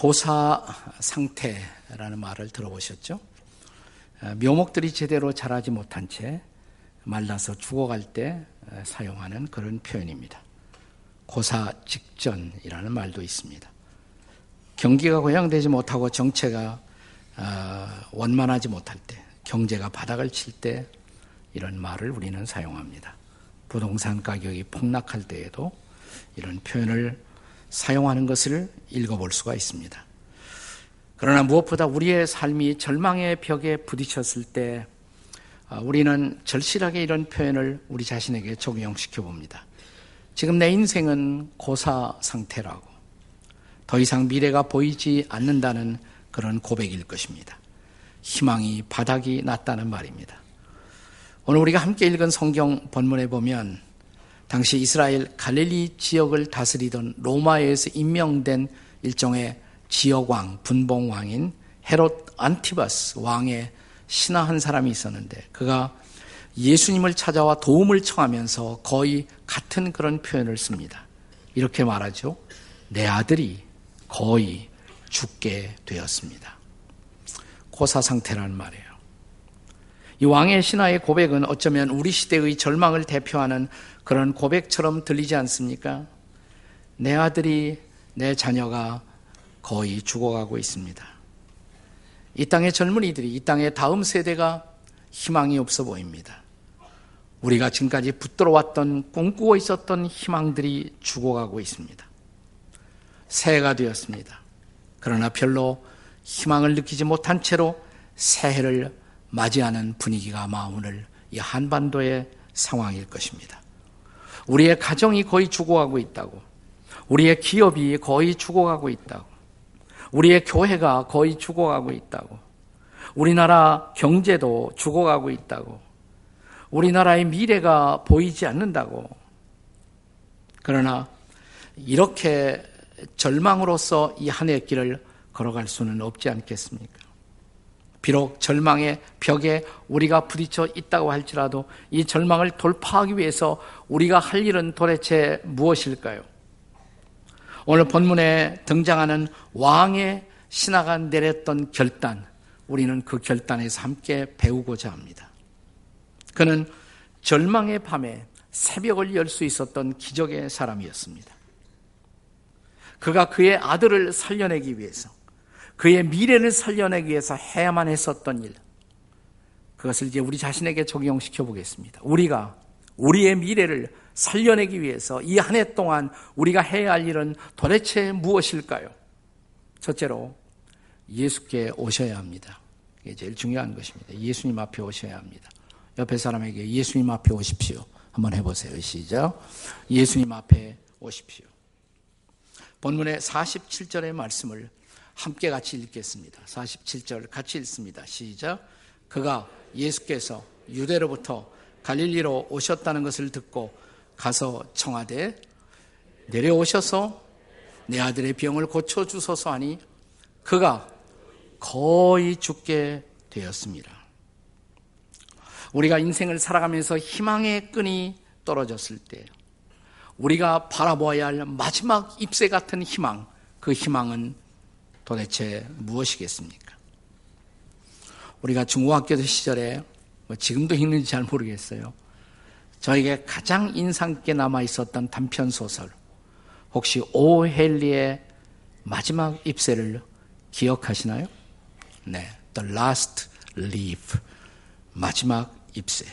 고사 상태라는 말을 들어보셨죠? 어, 묘목들이 제대로 자라지 못한 채 말라서 죽어갈 때 어, 사용하는 그런 표현입니다. 고사 직전이라는 말도 있습니다. 경기가 고양되지 못하고 정체가 어, 원만하지 못할 때, 경제가 바닥을 칠 때 이런 말을 우리는 사용합니다. 부동산 가격이 폭락할 때에도 이런 표현을 사용하는 것을 읽어볼 수가 있습니다. 그러나 무엇보다 우리의 삶이 절망의 벽에 부딪혔을 때 아, 우리는 절실하게 이런 표현을 우리 자신에게 적용시켜 봅니다. 지금 내 인생은 고사 상태라고 더 이상 미래가 보이지 않는다는 그런 고백일 것입니다. 희망이 바닥이 났다는 말입니다. 오늘 우리가 함께 읽은 성경 본문에 보면 당시 이스라엘 갈릴리 지역을 다스리던 로마에서 임명된 일종의 지역왕, 분봉왕인 헤롯 안티바스 왕의 신하 한 사람이 있었는데 그가 예수님을 찾아와 도움을 청하면서 거의 같은 그런 표현을 씁니다. 이렇게 말하죠. 내 아들이 거의 죽게 되었습니다. 고사 상태라는 말이에요. 이 왕의 신하의 고백은 어쩌면 우리 시대의 절망을 대표하는 그런 고백처럼 들리지 않습니까? 내 아들이, 내 자녀가 거의 죽어가고 있습니다. 이 땅의 젊은이들이, 이 땅의 다음 세대가 희망이 없어 보입니다. 우리가 지금까지 붙들어 왔던, 꿈꾸고 있었던 희망들이 죽어가고 있습니다. 새해가 되었습니다. 그러나 별로 희망을 느끼지 못한 채로 새해를 맞이하는 분위기가 오늘 이 한반도의 상황일 것입니다. 우리의 가정이 거의 죽어가고 있다고. 우리의 기업이 거의 죽어가고 있다고. 우리의 교회가 거의 죽어가고 있다고. 우리나라 경제도 죽어가고 있다고. 우리나라의 미래가 보이지 않는다고. 그러나 이렇게 절망으로서 이 한 해 길을 걸어갈 수는 없지 않겠습니까? 비록 절망의 벽에 우리가 부딪혀 있다고 할지라도 이 절망을 돌파하기 위해서 우리가 할 일은 도대체 무엇일까요? 오늘 본문에 등장하는 왕의 신하가 내렸던 결단, 우리는 그 결단에서 함께 배우고자 합니다. 그는 절망의 밤에 새벽을 열 수 있었던 기적의 사람이었습니다. 그가 그의 아들을 살려내기 위해서 그의 미래를 살려내기 위해서 해야만 했었던 일. 그것을 이제 우리 자신에게 적용시켜 보겠습니다. 우리가 우리의 미래를 살려내기 위해서 이 한 해 동안 우리가 해야 할 일은 도대체 무엇일까요? 첫째로 예수께 오셔야 합니다. 이게 제일 중요한 것입니다. 예수님 앞에 오셔야 합니다. 옆에 사람에게 예수님 앞에 오십시오. 한번 해보세요. 시작. 예수님 앞에 오십시오. 본문의 47절의 말씀을 함께 같이 읽겠습니다. 47절 같이 읽습니다. 시작. 그가 예수께서 유대로부터 갈릴리로 오셨다는 것을 듣고 가서 청하되 내려오셔서 내 아들의 병을 고쳐 주소서 하니 그가 거의 죽게 되었습니다. 우리가 인생을 살아가면서 희망의 끈이 떨어졌을 때 우리가 바라보아야 할 마지막 잎새 같은 희망, 그 희망은 도대체 무엇이겠습니까? 우리가 중고학교 시절에 뭐 지금도 읽는지 잘 모르겠어요. 저에게 가장 인상 깊게 남아 있었던 단편 소설 혹시 오헬리의 마지막 잎새를 기억하시나요? 네, The Last Leaf 마지막 잎새.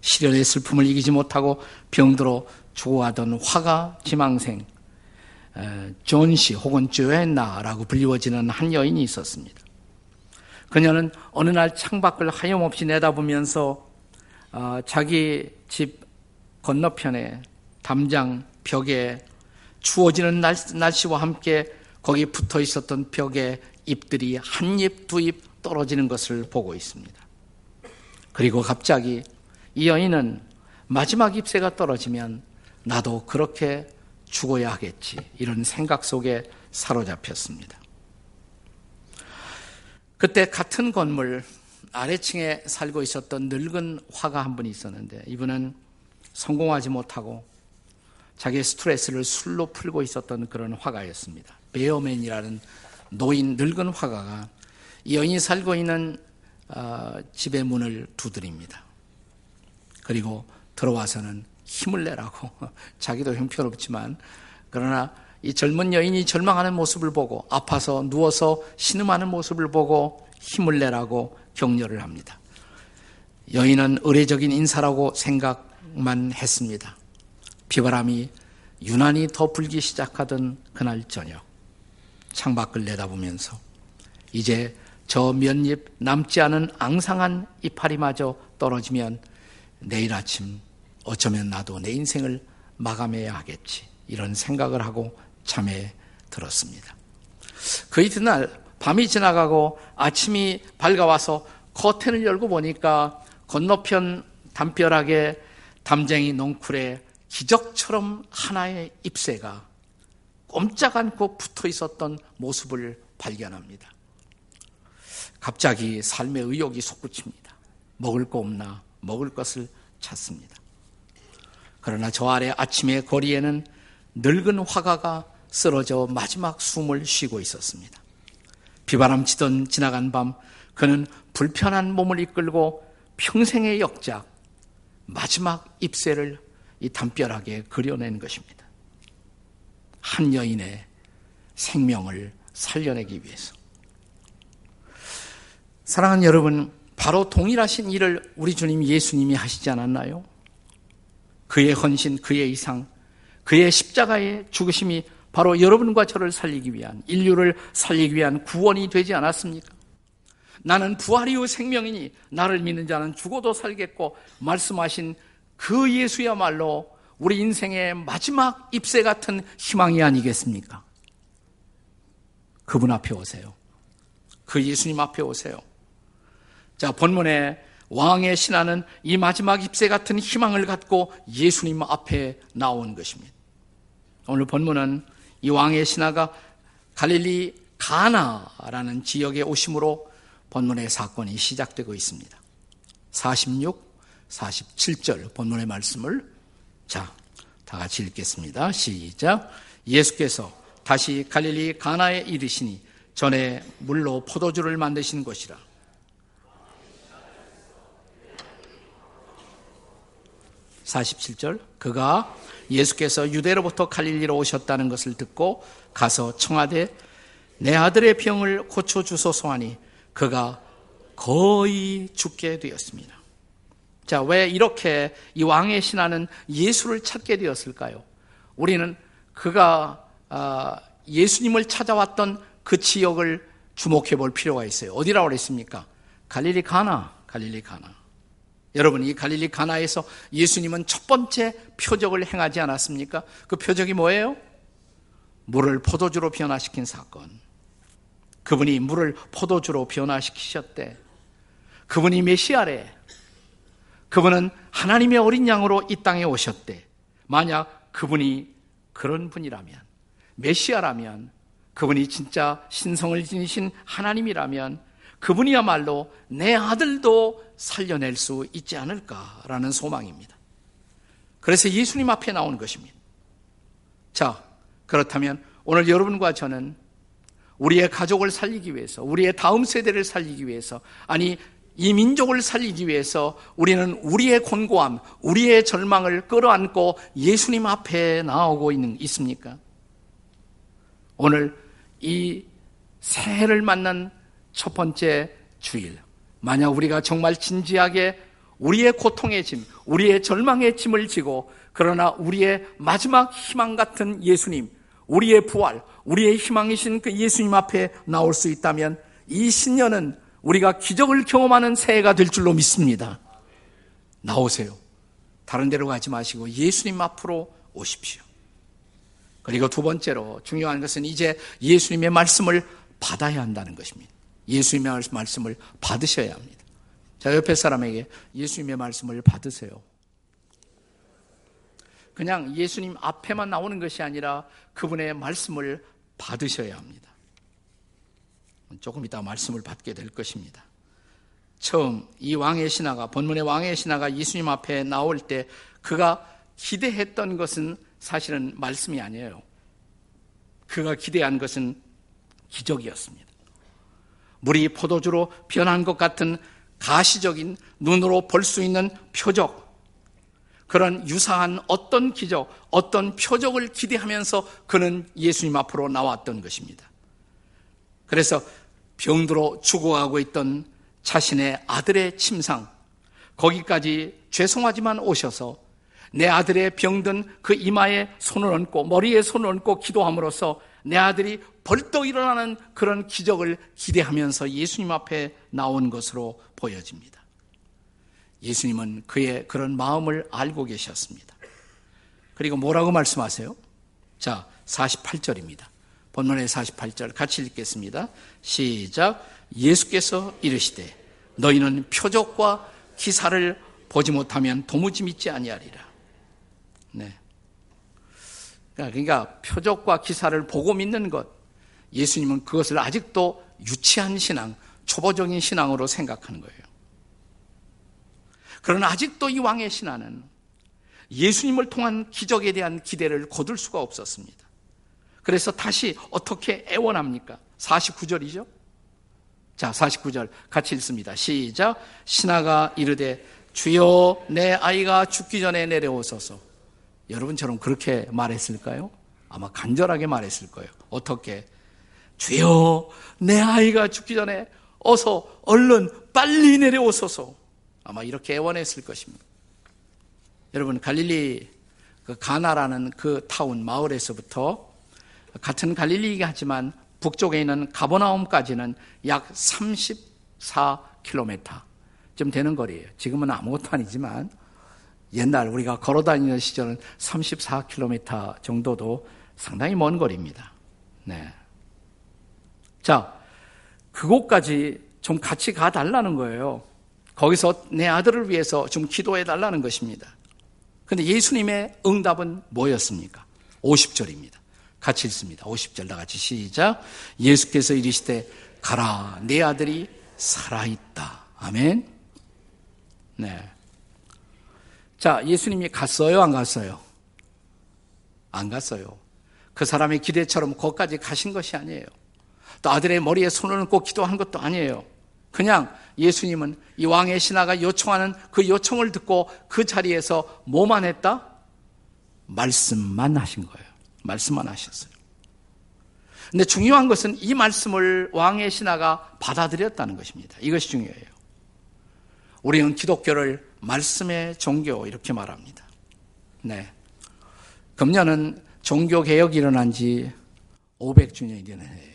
시련의 슬픔을 이기지 못하고 병들어 죽어가던 화가 지망생 존씨 혹은 조앤나라고 불리워지는 한 여인이 있었습니다. 그녀는 어느 날 창밖을 하염없이 내다보면서 어, 자기 집 건너편에 담장 벽에 추워지는 날씨와 함께 거기 붙어 있었던 벽에 잎들이 한 잎, 두 잎 떨어지는 것을 보고 있습니다. 그리고 갑자기 이 여인은 마지막 잎새가 떨어지면 나도 그렇게 죽어야 하겠지. 이런 생각 속에 사로잡혔습니다. 그때 같은 건물 아래층에 살고 있었던 늙은 화가 한 분이 있었는데 이분은 성공하지 못하고 자기의 스트레스를 술로 풀고 있었던 그런 화가였습니다. 베어맨이라는 노인 늙은 화가가 여인이 살고 있는 어, 집의 문을 두드립니다. 그리고 들어와서는 힘을 내라고 자기도 형편없지만 그러나 이 젊은 여인이 절망하는 모습을 보고 아파서 누워서 신음하는 모습을 보고 힘을 내라고 격려를 합니다. 여인은 의례적인 인사라고 생각만 했습니다. 비바람이 유난히 더 불기 시작하던 그날 저녁 창밖을 내다보면서 이제 저 몇 잎 남지 않은 앙상한 이파리마저 떨어지면 내일 아침 어쩌면 나도 내 인생을 마감해야 하겠지. 이런 생각을 하고 잠에 들었습니다. 그 이튿날 밤이 지나가고 아침이 밝아와서 커튼을 열고 보니까 건너편 담벼락에 담쟁이 넝쿨에 기적처럼 하나의 잎새가 꼼짝 않고 붙어 있었던 모습을 발견합니다. 갑자기 삶의 의욕이 솟구칩니다. 먹을 거 없나 먹을 것을 찾습니다. 그러나 저 아래 아침의 거리에는 늙은 화가가 쓰러져 마지막 숨을 쉬고 있었습니다. 비바람 치던 지나간 밤 그는 불편한 몸을 이끌고 평생의 역작 마지막 잎새를 이 담벼락에 그려낸 것입니다. 한 여인의 생명을 살려내기 위해서. 사랑하는 여러분, 바로 동일하신 일을 우리 주님 예수님이 하시지 않았나요? 그의 헌신, 그의 이상, 그의 십자가의 죽으심이 바로 여러분과 저를 살리기 위한, 인류를 살리기 위한 구원이 되지 않았습니까? 나는 부활 이후 생명이니 나를 믿는 자는 죽어도 살겠고 말씀하신 그 예수야말로 우리 인생의 마지막 잎새 같은 희망이 아니겠습니까? 그분 앞에 오세요. 그 예수님 앞에 오세요. 자, 본문에 왕의 신하는 이 마지막 잎새 같은 희망을 갖고 예수님 앞에 나온 것입니다. 오늘 본문은 이 왕의 신하가 갈릴리 가나라는 지역에 오심으로 본문의 사건이 시작되고 있습니다. 46, 47절 본문의 말씀을 자, 다 같이 읽겠습니다. 시작. 예수께서 다시 갈릴리 가나에 이르시니 전에 물로 포도주를 만드신 것이라. 47절 그가 예수께서 유대로부터 갈릴리로 오셨다는 것을 듣고 가서 청하되 내 아들의 병을 고쳐 주소서 하니 그가 거의 죽게 되었습니다. 자, 왜 이렇게 이 왕의 신하는 예수를 찾게 되었을까요? 우리는 그가 아, 예수님을 찾아왔던 그 지역을 주목해 볼 필요가 있어요. 어디라고 그랬습니까? 갈릴리 가나, 갈릴리 가나. 여러분, 이 갈릴리 가나에서 예수님은 첫 번째 표적을 행하지 않았습니까? 그 표적이 뭐예요? 물을 포도주로 변화시킨 사건. 그분이 물을 포도주로 변화시키셨대. 그분이 메시아래. 그분은 하나님의 어린 양으로 이 땅에 오셨대. 만약 그분이 그런 분이라면, 메시아라면, 그분이 진짜 신성을 지니신 하나님이라면, 그분이야말로 내 아들도 살려낼 수 있지 않을까라는 소망입니다. 그래서 예수님 앞에 나온 것입니다. 자, 그렇다면 오늘 여러분과 저는 우리의 가족을 살리기 위해서, 우리의 다음 세대를 살리기 위해서, 아니, 이 민족을 살리기 위해서 우리는 우리의 곤고함, 우리의 절망을 끌어안고 예수님 앞에 나오고 있는, 있습니까? 오늘 이 새해를 맞는 첫 번째 주일. 만약 우리가 정말 진지하게 우리의 고통의 짐, 우리의 절망의 짐을 지고 그러나 우리의 마지막 희망 같은 예수님, 우리의 부활, 우리의 희망이신 그 예수님 앞에 나올 수 있다면 이 신년은 우리가 기적을 경험하는 새해가 될 줄로 믿습니다. 나오세요. 다른 데로 가지 마시고 예수님 앞으로 오십시오. 그리고 두 번째로 중요한 것은 이제 예수님의 말씀을 받아야 한다는 것입니다. 예수님의 말씀을 받으셔야 합니다. 자, 옆에 사람에게 예수님의 말씀을 받으세요. 그냥 예수님 앞에만 나오는 것이 아니라 그분의 말씀을 받으셔야 합니다. 조금 이따 말씀을 받게 될 것입니다. 처음 이 왕의 신하가 본문의 왕의 신하가 예수님 앞에 나올 때 그가 기대했던 것은 사실은 말씀이 아니에요. 그가 기대한 것은 기적이었습니다. 물이 포도주로 변한 것 같은 가시적인 눈으로 볼 수 있는 표적, 그런 유사한 어떤 기적, 어떤 표적을 기대하면서 그는 예수님 앞으로 나왔던 것입니다. 그래서 병들어 죽어가고 있던 자신의 아들의 침상, 거기까지 죄송하지만 오셔서 내 아들의 병든 그 이마에 손을 얹고 머리에 손을 얹고 기도함으로써 내 아들이 벌떡 일어나는 그런 기적을 기대하면서 예수님 앞에 나온 것으로 보여집니다. 예수님은 그의 그런 마음을 알고 계셨습니다. 그리고 뭐라고 말씀하세요? 자, 48절입니다. 본문의 48절 같이 읽겠습니다. 시작. 예수께서 이르시되 너희는 표적과 기사를 보지 못하면 도무지 믿지 아니하리라. 네. 그러니까 표적과 기사를 보고 믿는 것. 예수님은 그것을 아직도 유치한 신앙, 초보적인 신앙으로 생각하는 거예요. 그러나 아직도 이 왕의 신앙은 예수님을 통한 기적에 대한 기대를 거둘 수가 없었습니다. 그래서 다시 어떻게 애원합니까? 49절이죠? 자, 49절 같이 읽습니다. 시작. 신하가 이르되 주여 내 아이가 죽기 전에 내려오소서. 여러분처럼 그렇게 말했을까요? 아마 간절하게 말했을 거예요. 어떻게? 주여 내 아이가 죽기 전에 어서 얼른 빨리 내려오소서. 아마 이렇게 애원했을 것입니다. 여러분 갈릴리 그 가나라는 그 타운 마을에서부터 같은 갈릴리이긴 하지만 북쪽에 있는 가버나움까지는 약 34km쯤 되는 거리예요. 지금은 아무것도 아니지만 옛날 우리가 걸어 다니는 시절은 34km 정도도 상당히 먼 거리입니다. 네. 자, 그곳까지 좀 같이 가달라는 거예요. 거기서 내 아들을 위해서 좀 기도해 달라는 것입니다. 근데 예수님의 응답은 뭐였습니까? 50절입니다. 같이 읽습니다. 50절 다 같이 시작. 예수께서 이르시되 가라 내 아들이 살아 있다. 아멘. 네. 자, 예수님이 갔어요, 안 갔어요? 안 갔어요. 그 사람의 기대처럼 거기까지 가신 것이 아니에요. 또 아들의 머리에 손을 얹고 기도한 것도 아니에요. 그냥 예수님은 이 왕의 신하가 요청하는 그 요청을 듣고 그 자리에서 뭐만 했다? 말씀만 하신 거예요. 말씀만 하셨어요. 근데 중요한 것은 이 말씀을 왕의 신하가 받아들였다는 것입니다. 이것이 중요해요. 우리는 기독교를 말씀의 종교 이렇게 말합니다. 네. 금년은 종교 개혁이 일어난 지 500주년이 되는 해예요.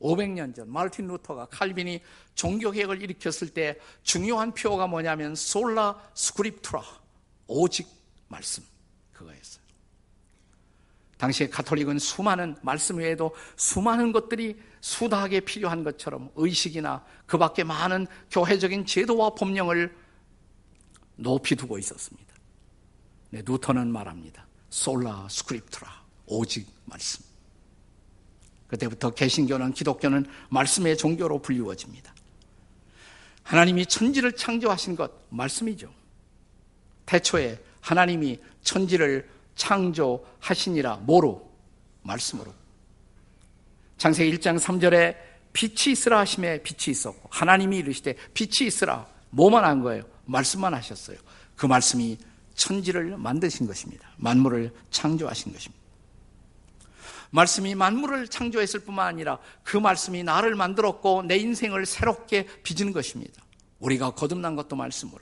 500년 전 마르틴 루터가 칼빈이 종교 개혁을 일으켰을 때 중요한 표어가 뭐냐면 솔라 스크립트라 오직 말씀 그거였어요. 당시에 가톨릭은 수많은 말씀 외에도 수많은 것들이 수다하게 필요한 것처럼 의식이나 그 밖에 많은 교회적인 제도와 법령을 높이 두고 있었습니다. 네, 루터는 말합니다. 솔라 스크립트라 오직 말씀. 그때부터 개신교는 기독교는 말씀의 종교로 불리워집니다. 하나님이 천지를 창조하신 것 말씀이죠. 태초에 하나님이 천지를 창조하시니라 뭐로? 말씀으로. 창세기 1장 3절에 빛이 있으라 하심에 빛이 있었고 하나님이 이르시되 빛이 있으라 뭐만 한 거예요? 말씀만 하셨어요. 그 말씀이 천지를 만드신 것입니다. 만물을 창조하신 것입니다. 말씀이 만물을 창조했을 뿐만 아니라 그 말씀이 나를 만들었고 내 인생을 새롭게 빚은 것입니다. 우리가 거듭난 것도 말씀으로.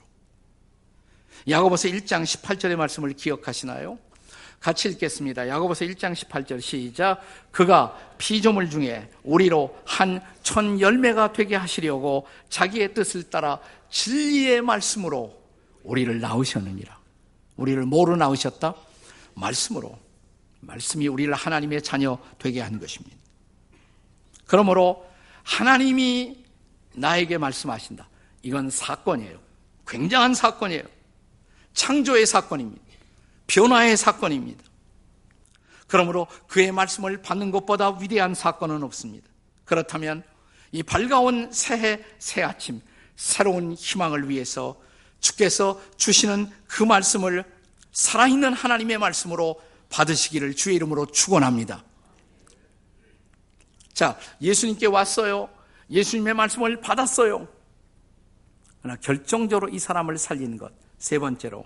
야고보서 1장 18절의 말씀을 기억하시나요? 같이 읽겠습니다. 야고보서 1장 18절 시작. 그가 피조물 중에 우리로 한 천 열매가 되게 하시려고 자기의 뜻을 따라 진리의 말씀으로 우리를 낳으셨느니라. 우리를 뭐로 낳으셨다? 말씀으로. 말씀이 우리를 하나님의 자녀 되게 한 것입니다. 그러므로 하나님이 나에게 말씀하신다. 이건 사건이에요. 굉장한 사건이에요. 창조의 사건입니다. 변화의 사건입니다. 그러므로 그의 말씀을 받는 것보다 위대한 사건은 없습니다. 그렇다면 이 밝아온 새해 새 아침 새로운 희망을 위해서 주께서 주시는 그 말씀을 살아있는 하나님의 말씀으로 받으시기를 주의 이름으로 축원합니다. 자, 예수님께 왔어요. 예수님의 말씀을 받았어요. 그러나 결정적으로 이 사람을 살리는 것. 세 번째로.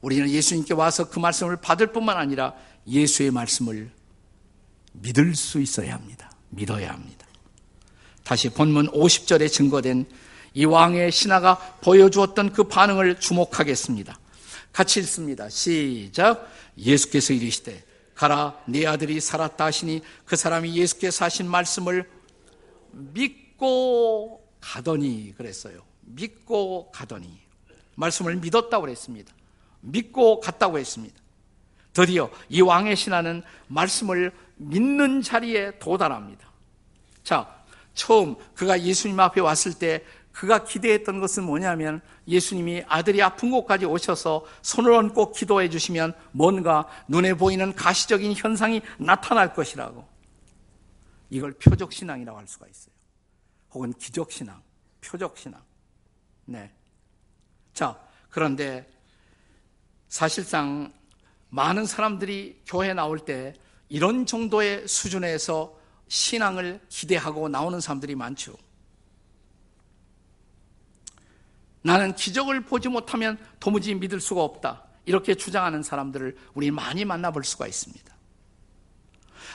우리는 예수님께 와서 그 말씀을 받을 뿐만 아니라 예수의 말씀을 믿을 수 있어야 합니다. 믿어야 합니다. 다시 본문 50절에 증거된 이 왕의 신하가 보여주었던 그 반응을 주목하겠습니다. 같이 읽습니다. 시작. 예수께서 이르시되 가라 네 아들이 살았다 하시니 그 사람이 예수께서 하신 말씀을 믿고 가더니 그랬어요. 믿고 가더니 말씀을 믿었다고 그랬습니다. 믿고 갔다고 했습니다. 드디어 이 왕의 신하는 말씀을 믿는 자리에 도달합니다. 자, 처음 그가 예수님 앞에 왔을 때 그가 기대했던 것은 뭐냐면 예수님이 아들이 아픈 곳까지 오셔서 손을 얹고 기도해 주시면 뭔가 눈에 보이는 가시적인 현상이 나타날 것이라고. 이걸 표적신앙이라고 할 수가 있어요. 혹은 기적신앙, 표적신앙. 네. 자, 그런데 사실상 많은 사람들이 교회 나올 때 이런 정도의 수준에서 신앙을 기대하고 나오는 사람들이 많죠. 나는 기적을 보지 못하면 도무지 믿을 수가 없다. 이렇게 주장하는 사람들을 우리 많이 만나볼 수가 있습니다.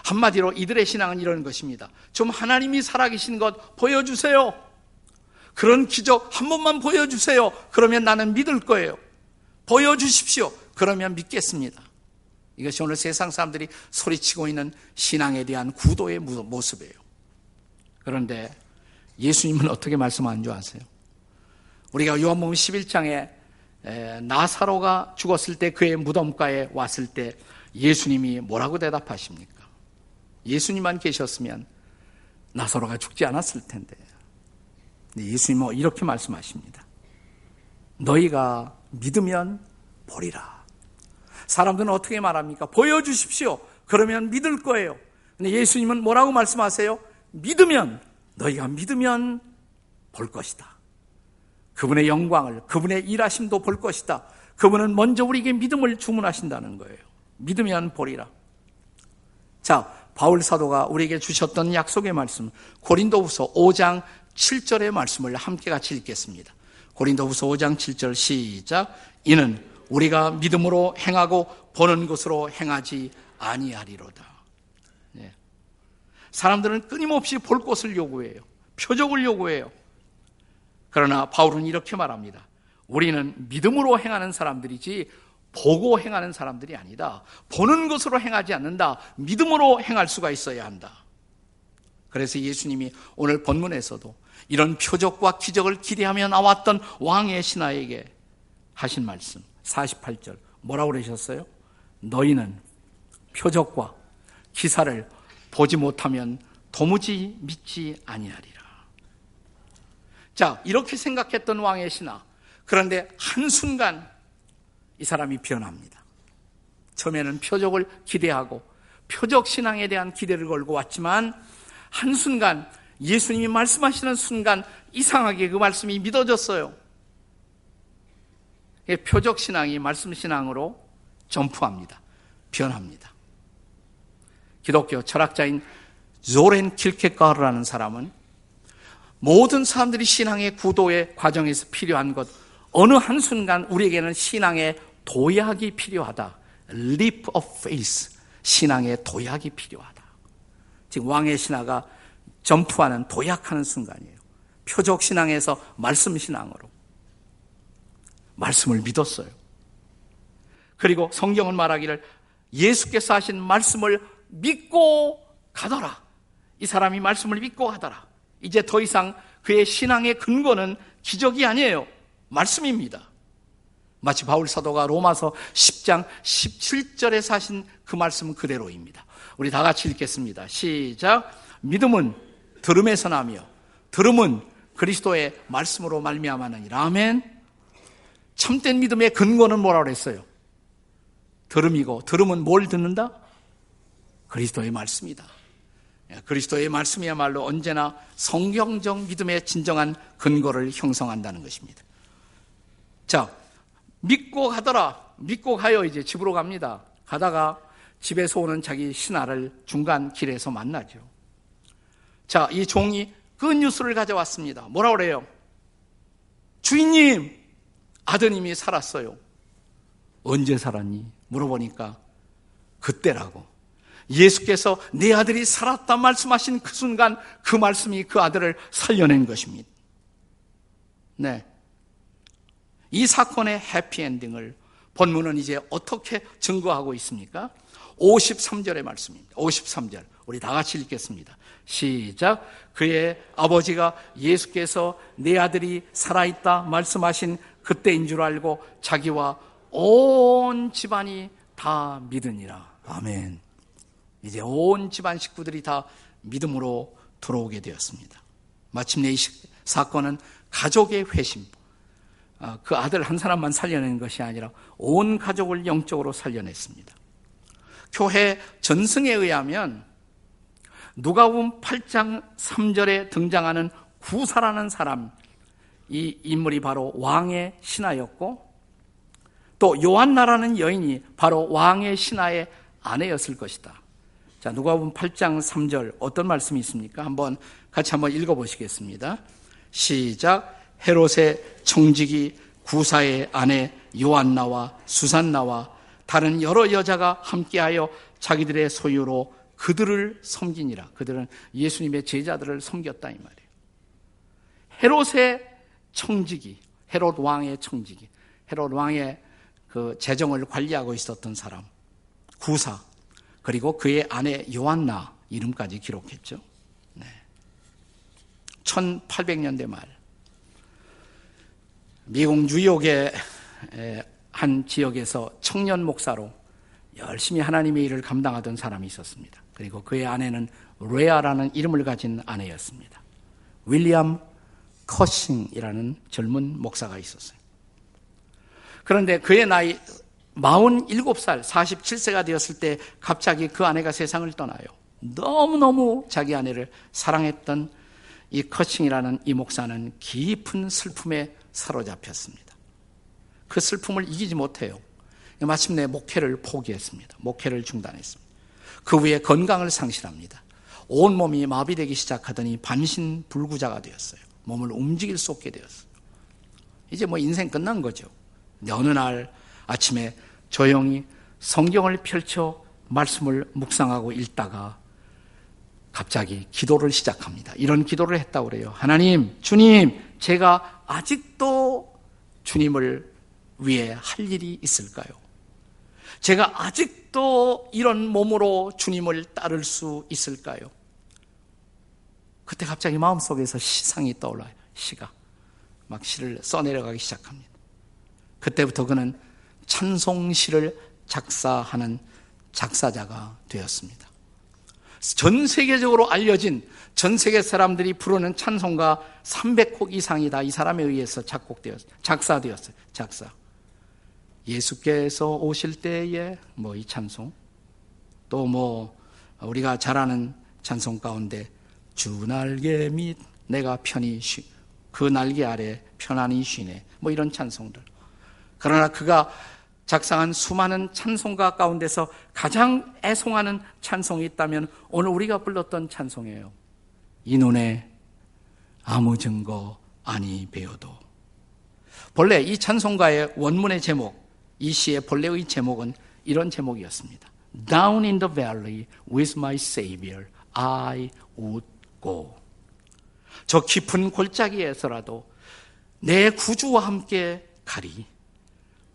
한마디로 이들의 신앙은 이런 것입니다. 좀 하나님이 살아계신 것 보여주세요. 그런 기적 한 번만 보여주세요. 그러면 나는 믿을 거예요. 보여주십시오. 그러면 믿겠습니다. 이것이 오늘 세상 사람들이 소리치고 있는 신앙에 대한 구도의 모습이에요. 그런데 예수님은 어떻게 말씀하는 줄 아세요? 우리가 요한복음 11장에 나사로가 죽었을 때 그의 무덤가에 왔을 때 예수님이 뭐라고 대답하십니까? 예수님만 계셨으면 나사로가 죽지 않았을 텐데. 예수님은 이렇게 말씀하십니다. 너희가 믿으면 보리라. 사람들은 어떻게 말합니까? 보여주십시오. 그러면 믿을 거예요. 근데 예수님은 뭐라고 말씀하세요? 믿으면, 너희가 믿으면 볼 것이다. 그분의 영광을, 그분의 일하심도 볼 것이다. 그분은 먼저 우리에게 믿음을 주문하신다는 거예요. 믿으면 보리라. 자, 바울 사도가 우리에게 주셨던 약속의 말씀, 고린도후서 5장 7절의 말씀을 함께 같이 읽겠습니다. 고린도후서 5장 7절 시작. 이는 우리가 믿음으로 행하고 보는 것으로 행하지 아니하리로다. 네. 사람들은 끊임없이 볼 것을 요구해요. 표적을 요구해요. 그러나 바울은 이렇게 말합니다. 우리는 믿음으로 행하는 사람들이지 보고 행하는 사람들이 아니다. 보는 것으로 행하지 않는다. 믿음으로 행할 수가 있어야 한다. 그래서 예수님이 오늘 본문에서도 이런 표적과 기적을 기대하며 나왔던 왕의 신하에게 하신 말씀 48절 뭐라고 그러셨어요? 너희는 표적과 기사를 보지 못하면 도무지 믿지 아니하리라. 자, 이렇게 생각했던 왕의 신하. 그런데 한순간 이 사람이 변합니다. 처음에는 표적을 기대하고 표적 신앙에 대한 기대를 걸고 왔지만 한순간 예수님이 말씀하시는 순간 이상하게 그 말씀이 믿어졌어요. 표적 신앙이 말씀 신앙으로 점프합니다. 변합니다. 기독교 철학자인 조렌 킬케가르라는 사람은 모든 사람들이 신앙의 구도의 과정에서 필요한 것, 어느 한순간 우리에게는 신앙의 도약이 필요하다. leap of faith. 신앙의 도약이 필요하다. 지금 왕의 신하가 점프하는 도약하는 순간이에요. 표적 신앙에서 말씀 신앙으로. 말씀을 믿었어요. 그리고 성경은 말하기를 예수께서 하신 말씀을 믿고 가더라. 이 사람이 말씀을 믿고 가더라. 이제 더 이상 그의 신앙의 근거는 기적이 아니에요. 말씀입니다. 마치 바울 사도가 로마서 10장 17절에 사신 그 말씀 그대로입니다. 우리 다 같이 읽겠습니다. 시작. 믿음은 들음에서 나며 들음은 그리스도의 말씀으로 말미암아느니라. 아멘. 참된 믿음의 근거는 뭐라 그랬어요? 들음이고 들음은 뭘 듣는다? 그리스도의 말씀이다. 예, 그리스도의 말씀이야말로 언제나 성경적 믿음의 진정한 근거를 형성한다는 것입니다. 자, 믿고 가더라. 믿고 가요. 이제 집으로 갑니다. 가다가 집에서 오는 자기 신하를 중간 길에서 만나죠. 자, 이 종이 그 뉴스를 가져왔습니다. 뭐라 그래요? 주인님, 아드님이 살았어요. 언제 살았니? 물어보니까 그때라고. 예수께서 내 아들이 살았다 말씀하신 그 순간 그 말씀이 그 아들을 살려낸 것입니다. 네. 이 사건의 해피엔딩을 본문은 이제 어떻게 증거하고 있습니까? 53절의 말씀입니다. 53절. 우리 다 같이 읽겠습니다. 시작. 그의 아버지가 예수께서 내 아들이 살아있다 말씀하신 그때인 줄 알고 자기와 온 집안이 다 믿으니라. 아멘. 이제 온 집안 식구들이 다 믿음으로 들어오게 되었습니다. 마침내 이 사건은 가족의 회심, 아, 그 아들 한 사람만 살려낸 것이 아니라 온 가족을 영적으로 살려냈습니다. 교회 전승에 의하면 누가복음 8장 3절에 등장하는 구사라는 사람 이 인물이 바로 왕의 신하였고 또 요한나라는 여인이 바로 왕의 신하의 아내였을 것이다. 자, 누가복음 8장 3절 어떤 말씀이 있습니까? 한번 같이 한번 읽어 보시겠습니다. 시작 헤롯의 청직이 구사의 아내 요한나와 수산나와 다른 여러 여자가 함께하여 자기들의 소유로 그들을 섬기니라. 그들은 예수님의 제자들을 섬겼다 이 말이에요. 헤롯의 청지기, 헤롯 왕의 청지기, 헤롯 왕의 그 재정을 관리하고 있었던 사람, 구사, 그리고 그의 아내 요한나 이름까지 기록했죠. 네. 1800년대 말 미국 뉴욕의 한 지역에서 청년 목사로 열심히 하나님의 일을 감당하던 사람이 있었습니다. 그리고 그의 아내는 레아라는 이름을 가진 아내였습니다. 윌리엄 커싱이라는 젊은 목사가 있었어요. 그런데 그의 나이 47살, 47세가 되었을 때 갑자기 그 아내가 세상을 떠나요. 너무너무 자기 아내를 사랑했던 이 커싱이라는 이 목사는 깊은 슬픔에 사로잡혔습니다. 그 슬픔을 이기지 못해요. 마침내 목회를 포기했습니다. 목회를 중단했습니다. 그 후에 건강을 상실합니다. 온몸이 마비되기 시작하더니 반신불구자가 되었어요. 몸을 움직일 수 없게 되었어요. 이제 뭐 인생 끝난 거죠. 어느 날 아침에 조용히 성경을 펼쳐 말씀을 묵상하고 읽다가 갑자기 기도를 시작합니다. 이런 기도를 했다고 그래요. 하나님, 주님, 제가 아직도 주님을 위해 할 일이 있을까요? 제가 아직도 이런 몸으로 주님을 따를 수 있을까요? 그때 갑자기 마음속에서 시상이 떠올라요. 시가. 막 시를 써내려가기 시작합니다. 그때부터 그는 찬송시를 작사하는 작사자가 되었습니다. 전 세계적으로 알려진 전 세계 사람들이 부르는 찬송가 300곡 이상이다. 이 사람에 의해서 작곡되었, 작사되었어요. 작사. 예수께서 오실 때에 뭐 이 찬송. 또 뭐 우리가 잘 아는 찬송 가운데 주 날개 및 내가 편히 쉬, 그 날개 아래 편안히 쉬네. 뭐 이런 찬송들. 그러나 그가 작성한 수많은 찬송가 가운데서 가장 애송하는 찬송이 있다면 오늘 우리가 불렀던 찬송이에요. 이 눈에 아무 증거 아니 배워도. 본래 이 찬송가의 원문의 제목, 이 시의 본래의 제목은 이런 제목이었습니다. Down in the valley with my Savior, I would go. 저 깊은 골짜기에서라도 내 구주와 함께 가리.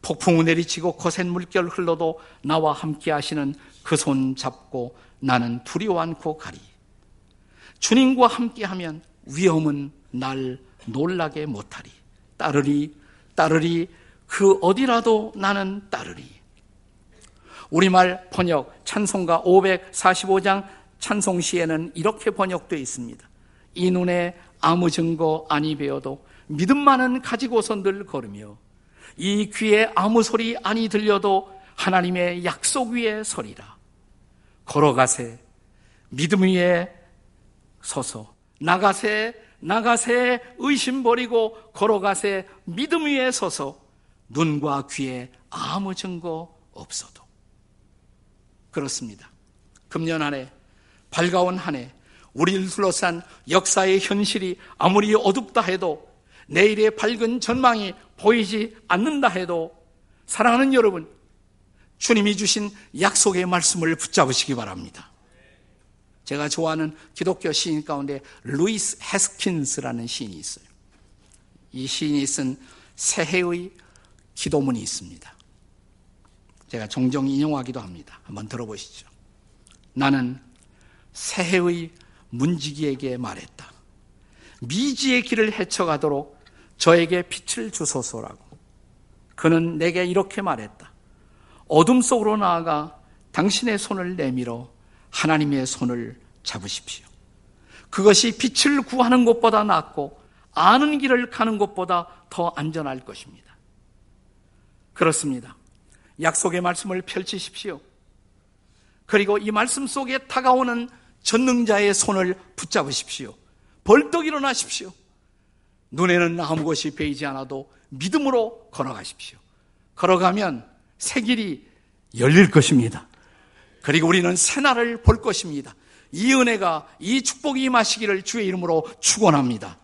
폭풍우 내리치고 거센 물결 흘러도 나와 함께 하시는 그 손 잡고 나는 두려워 않고 가리. 주님과 함께 하면 위험은 날 놀라게 못하리. 따르리, 따르리, 그 어디라도 나는 따르리. 우리말 번역 찬송가 545장 찬송시에는 이렇게 번역되어 있습니다. 이 눈에 아무 증거 아니 배워도 믿음만은 가지고서 늘 걸으며 이 귀에 아무 소리 아니 들려도 하나님의 약속 위에 서리라. 걸어가세, 믿음 위에 서서, 나가세, 나가세, 의심 버리고 걸어가세, 믿음 위에 서서, 눈과 귀에 아무 증거 없어도. 그렇습니다. 금년 한 해, 밝아온 한 해, 우리를 둘러싼 역사의 현실이 아무리 어둡다 해도 내일의 밝은 전망이 보이지 않는다 해도 사랑하는 여러분, 주님이 주신 약속의 말씀을 붙잡으시기 바랍니다. 제가 좋아하는 기독교 시인 가운데 루이스 헤스킨스라는 시인이 있어요. 이 시인이 쓴 새해의 기도문이 있습니다. 제가 종종 인용하기도 합니다. 한번 들어보시죠. 나는 새해의 문지기에게 말했다. 미지의 길을 헤쳐가도록 저에게 빛을 주소서라고. 그는 내게 이렇게 말했다. 어둠 속으로 나아가 당신의 손을 내밀어 하나님의 손을 잡으십시오. 그것이 빛을 구하는 것보다 낫고 아는 길을 가는 것보다 더 안전할 것입니다. 그렇습니다. 약속의 말씀을 펼치십시오. 그리고 이 말씀 속에 다가오는 전능자의 손을 붙잡으십시오. 벌떡 일어나십시오. 눈에는 아무것이 베이지 않아도 믿음으로 걸어가십시오. 걸어가면 새 길이 열릴 것입니다. 그리고 우리는 새날을 볼 것입니다. 이 은혜가 이 축복이 임하시기를 주의 이름으로 축원합니다.